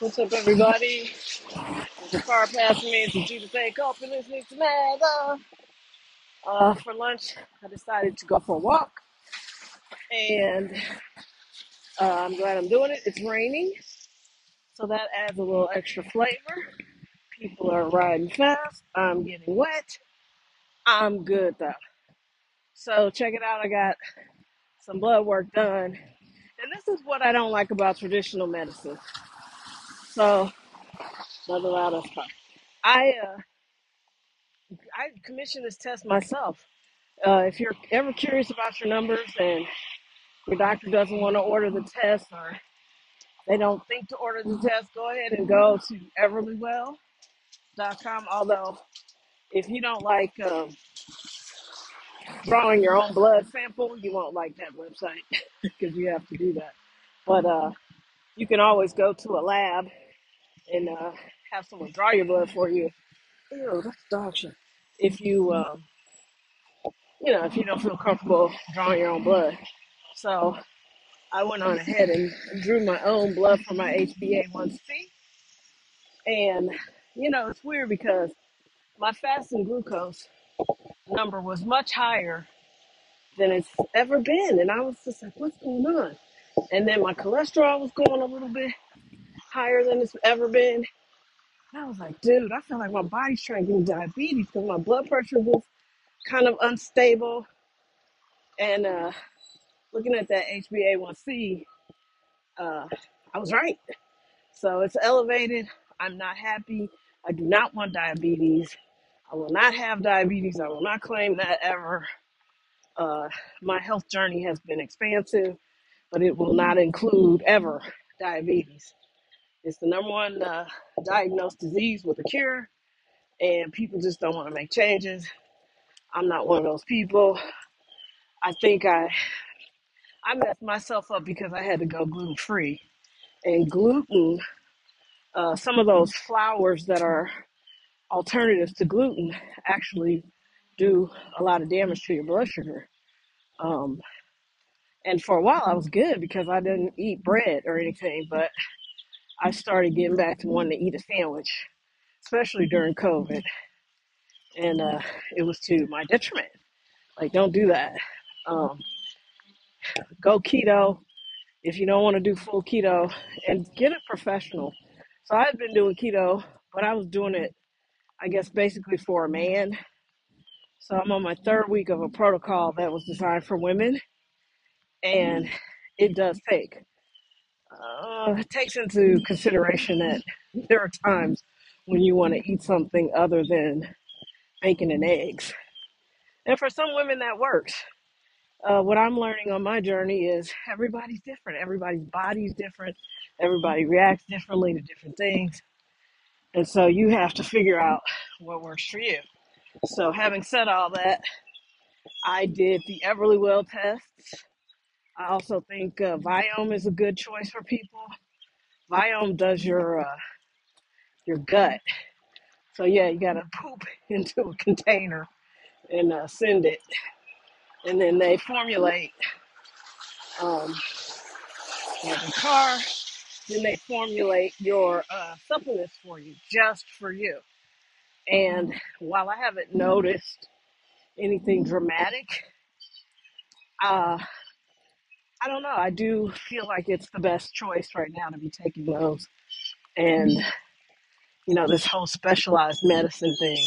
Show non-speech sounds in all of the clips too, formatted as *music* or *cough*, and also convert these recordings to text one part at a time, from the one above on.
What's up, everybody? Car passing me. It's a Judas A. Coffee listening to Mad Uh, for lunch, I decided to go for a walk, and uh, I'm glad I'm doing it. It's raining, so that adds a little extra flavor. People are riding fast. I'm getting wet. I'm good though. So check it out. I got some blood work done, and this is what I don't like about traditional medicine. So, another loud us car. I uh, I commissioned this test myself. Uh, if you're ever curious about your numbers and your doctor doesn't want to order the test or they don't think to order the test, go ahead and go to everlywell.com. Although, if you don't like um, drawing your own blood sample, you won't like that website *laughs* because you have to do that. But uh, you can always go to a lab and uh, have someone draw your blood for you. Ew, that's dog shit. If you, um, you know, if you don't feel comfortable drawing your own blood. So I went on ahead and drew my own blood for my HbA1c. And, you know, it's weird because my fasting glucose number was much higher than it's ever been. And I was just like, what's going on? And then my cholesterol was going a little bit higher than it's ever been. And I was like, dude, I feel like my body's trying to give me diabetes because my blood pressure was kind of unstable. And uh, looking at that HbA1c, uh, I was right. So it's elevated. I'm not happy. I do not want diabetes. I will not have diabetes. I will not claim that ever. Uh, my health journey has been expansive, but it will not include ever diabetes. It's the number one uh, diagnosed disease with a cure, and people just don't want to make changes. I'm not one of those people. I think I I messed myself up because I had to go gluten free, and gluten. Uh, some of those flours that are alternatives to gluten actually do a lot of damage to your blood sugar. Um, and for a while, I was good because I didn't eat bread or anything, but I started getting back to wanting to eat a sandwich, especially during COVID. And uh, it was to my detriment. Like, don't do that. Um, go keto if you don't want to do full keto and get it professional. So I've been doing keto, but I was doing it, I guess, basically for a man So I'm on my third week of a protocol that was designed for women, and it does take uh, takes into consideration that there are times when you want to eat something other than bacon and eggs, and for some women that works. Uh, what I'm learning on my journey is everybody's different. Everybody's body's different. Everybody reacts differently to different things, and so you have to figure out what works for you. So, having said all that, I did the Everlywell tests. I also think uh, Viome is a good choice for people. Viome does your uh, your gut, so yeah, you gotta poop *laughs* into a container and uh, send it, and then they formulate um, the car. Then they formulate your uh, supplements for you, just for you. And while I haven't noticed anything dramatic, uh, I don't know. I do feel like it's the best choice right now to be taking those. And mm-hmm. you know, this whole specialized medicine thing,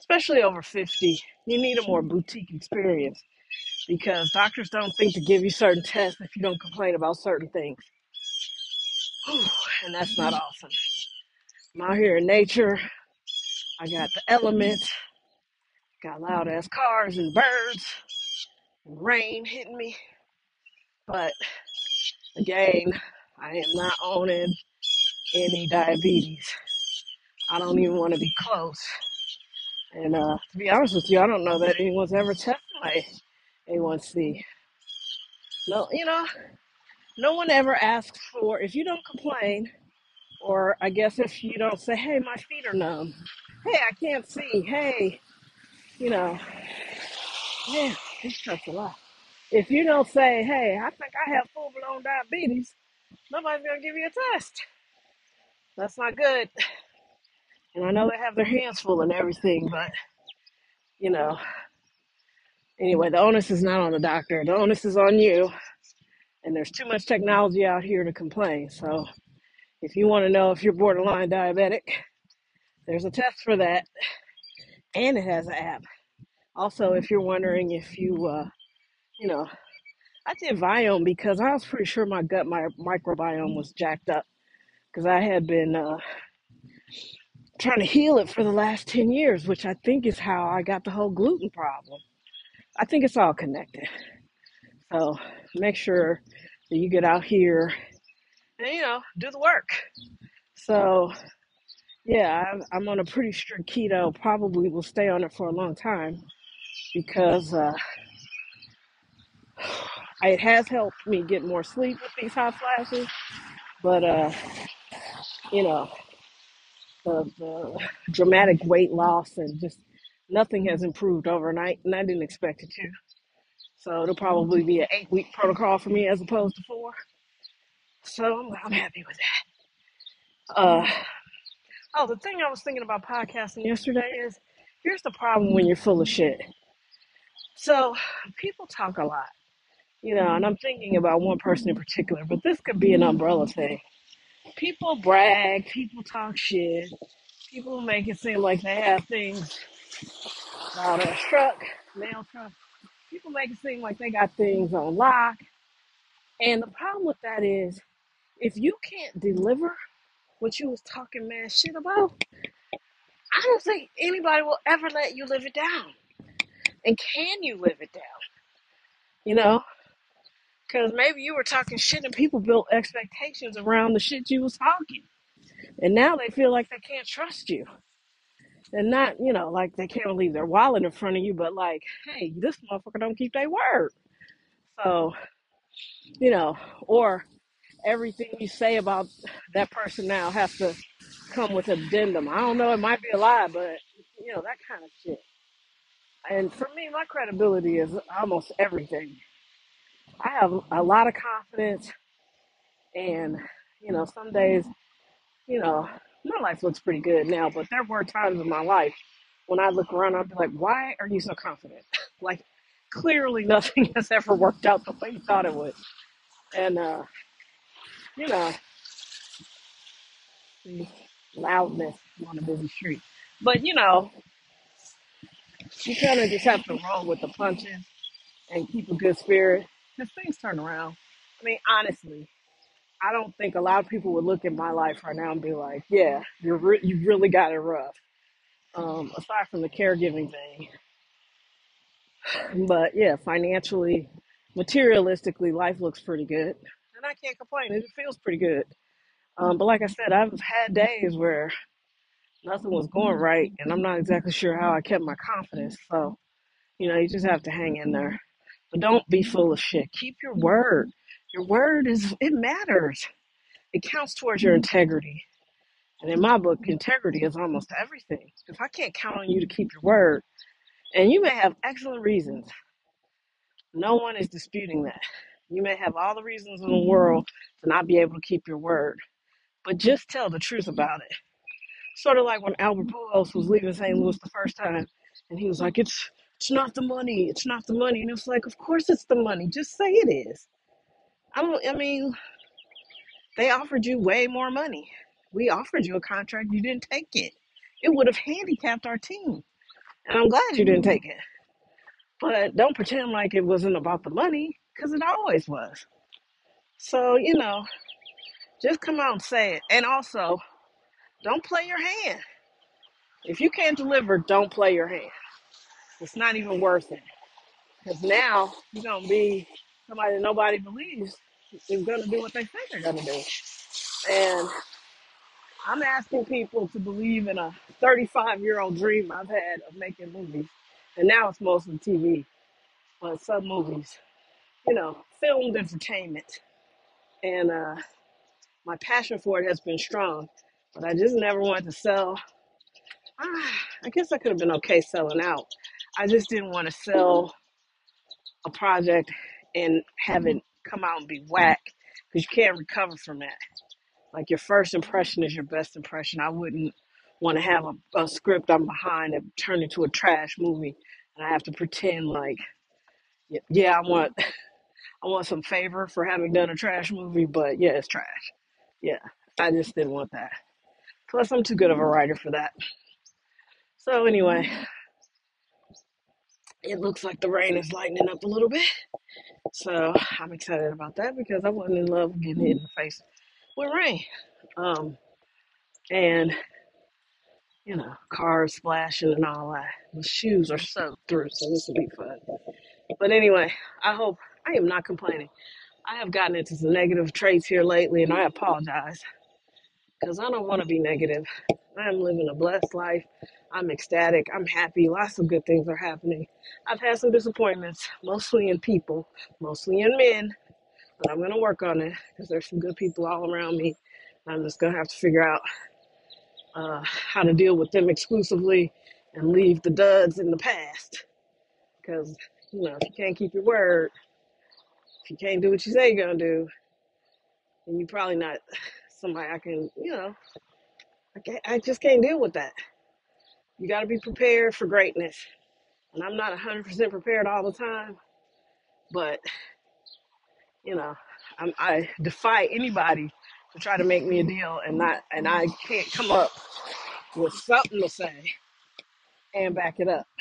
especially over 50, you need a more boutique experience because doctors don't think to give you certain tests if you don't complain about certain things. And that's not mm-hmm. awesome. I'm out here in nature. I got the elements, got loud ass cars and birds, and rain hitting me. But again, I am not owning any diabetes. I don't even want to be close. And uh, to be honest with you, I don't know that anyone's ever tested my A1C. No, you know, no one ever asks for, if you don't complain, or I guess if you don't say, hey, my feet are numb, hey, I can't see, hey, you know, yeah, this stuff's a lot. If you don't say, hey, I think I have full blown diabetes, nobody's going to give you a test. That's not good. And I know they have their hands full and everything, but you know, anyway, the onus is not on the doctor. The onus is on you. And there's too much technology out here to complain. So if you want to know if you're borderline diabetic, there's a test for that, and it has an app. Also, if you're wondering if you, uh, you know, I did Viome because I was pretty sure my gut my microbiome was jacked up because I had been uh, trying to heal it for the last 10 years, which I think is how I got the whole gluten problem. I think it's all connected. So make sure that you get out here and, you know, do the work. So, yeah, I'm, I'm on a pretty strict keto, probably will stay on it for a long time because uh, it has helped me get more sleep with these hot flashes. But, uh, you know, the, the dramatic weight loss and just nothing has improved overnight, and I didn't expect it to. So it'll probably be an eight week protocol for me as opposed to four. So I'm, happy with that. Uh, oh, the thing I was thinking about podcasting yesterday is here's the problem when you're full of shit. So people talk a lot, you know, and I'm thinking about one person in particular, but this could be an umbrella thing. People brag, people talk shit, people make it seem like they have things about a truck, nail truck. People make it seem like they got things on lock. And the problem with that is if you can't deliver what you was talking mad shit about, I don't think anybody will ever let you live it down. And can you live it down? You know? Because maybe you were talking shit and people built expectations around the shit you was talking. And now they feel like they can't trust you. And not, you know, like they can't leave their wallet in front of you, but like, hey, this motherfucker don't keep their word. So, you know, or everything you say about that person now has to come with addendum. I don't know, it might be a lie, but you know, that kind of shit. And for me, my credibility is almost everything. I have a lot of confidence, and you know, some days, you know, my life looks pretty good now, but there were times in my life when I look around, I'd be like, why are you so confident? *laughs* like, clearly nothing *laughs* has ever worked out the way you thought it would. And, uh, you know, loudness on a busy street. But, you know, you kind of just have to roll with the punches and keep a good spirit because things turn around. I mean, honestly, I don't think a lot of people would look at my life right now and be like, "Yeah, you're re- you really got it rough." Um, aside from the caregiving thing, but yeah, financially, materialistically, life looks pretty good, and I can't complain. It feels pretty good. Um, but like I said, I've had days where nothing was going right, and I'm not exactly sure how I kept my confidence. So you know, you just have to hang in there. But don't be full of shit. Keep your word. Your word is it matters. It counts towards your integrity. And in my book, integrity is almost everything. If I can't count on you to keep your word, and you may have excellent reasons, no one is disputing that. You may have all the reasons in the world to not be able to keep your word, but just tell the truth about it. Sort of like when Albert Pujols was leaving St. Louis the first time, and he was like, "It's it's not the money, it's not the money," and it's like, "Of course it's the money. Just say it is." I don't. I mean, they offered you way more money. We offered you a contract, you didn't take it. It would have handicapped our team, and I'm glad you didn't take it. But don't pretend like it wasn't about the money, because it always was. So you know, just come out and say it, and also don't play your hand. If you can't deliver, don't play your hand. It's not even worth it. Because now you're gonna be somebody that nobody believes is gonna do what they think they're gonna do. And I'm asking people to believe in a 35 year old dream I've had of making movies. And now it's mostly TV, but some movies, you know, filmed entertainment. And uh, my passion for it has been strong, but I just never wanted to sell. Ah, *sighs* I guess I could have been okay selling out. I just didn't want to sell a project and have it come out and be whack because you can't recover from that. Like your first impression is your best impression. I wouldn't want to have a, a script I'm behind that turned into a trash movie, and I have to pretend like, yeah, I want *laughs* I want some favor for having done a trash movie, but yeah, it's trash. Yeah, I just didn't want that. Plus, I'm too good of a writer for that. So anyway, it looks like the rain is lightening up a little bit. So I'm excited about that because I wasn't in love with getting hit in the face with rain. Um, and you know, cars splashing and all that. The shoes are soaked through, so this will be fun. But anyway, I hope I am not complaining. I have gotten into some negative traits here lately, and I apologize because I don't want to be negative. I'm living a blessed life. I'm ecstatic. I'm happy. Lots of good things are happening. I've had some disappointments, mostly in people, mostly in men, but I'm going to work on it because there's some good people all around me. I'm just going to have to figure out uh, how to deal with them exclusively and leave the duds in the past. Because, you know, if you can't keep your word, if you can't do what you say you're going to do, then you're probably not somebody I can, you know, I, can't, I just can't deal with that. You got to be prepared for greatness. And I'm not 100% prepared all the time, but, you know, I'm, I defy anybody to try to make me a deal and not, and I can't come up with something to say and back it up. *laughs*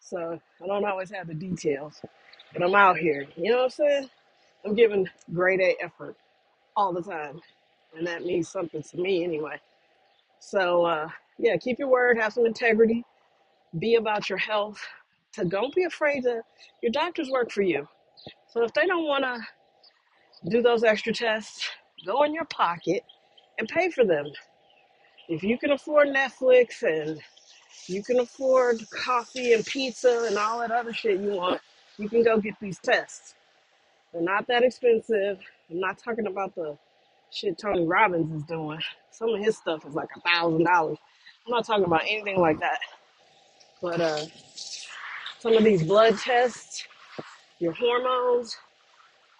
So I don't always have the details, but I'm out here. You know what I'm saying? I'm giving grade A effort all the time, and that means something to me anyway. So uh, yeah, keep your word, have some integrity, be about your health. So don't be afraid to. Your doctors work for you. So if they don't want to do those extra tests, go in your pocket and pay for them. If you can afford Netflix and you can afford coffee and pizza and all that other shit you want, you can go get these tests. They're not that expensive. I'm not talking about the shit Tony Robbins is doing. Some of his stuff is like a thousand dollars. I'm not talking about anything like that. But uh, some of these blood tests, your hormones,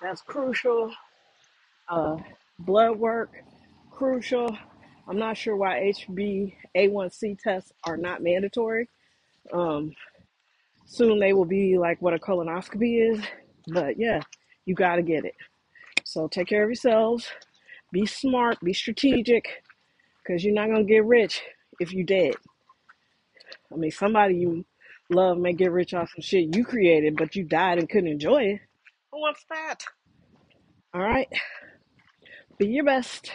that's crucial. Uh, blood work, crucial. I'm not sure why HbA1c tests are not mandatory. Um, soon they will be like what a colonoscopy is. But yeah, you got to get it. So take care of yourselves. Be smart. Be strategic. Because you're not going to get rich if you dead. I mean, somebody you love may get rich off some shit you created, but you died and couldn't enjoy it. Who wants that? All right. Be your best.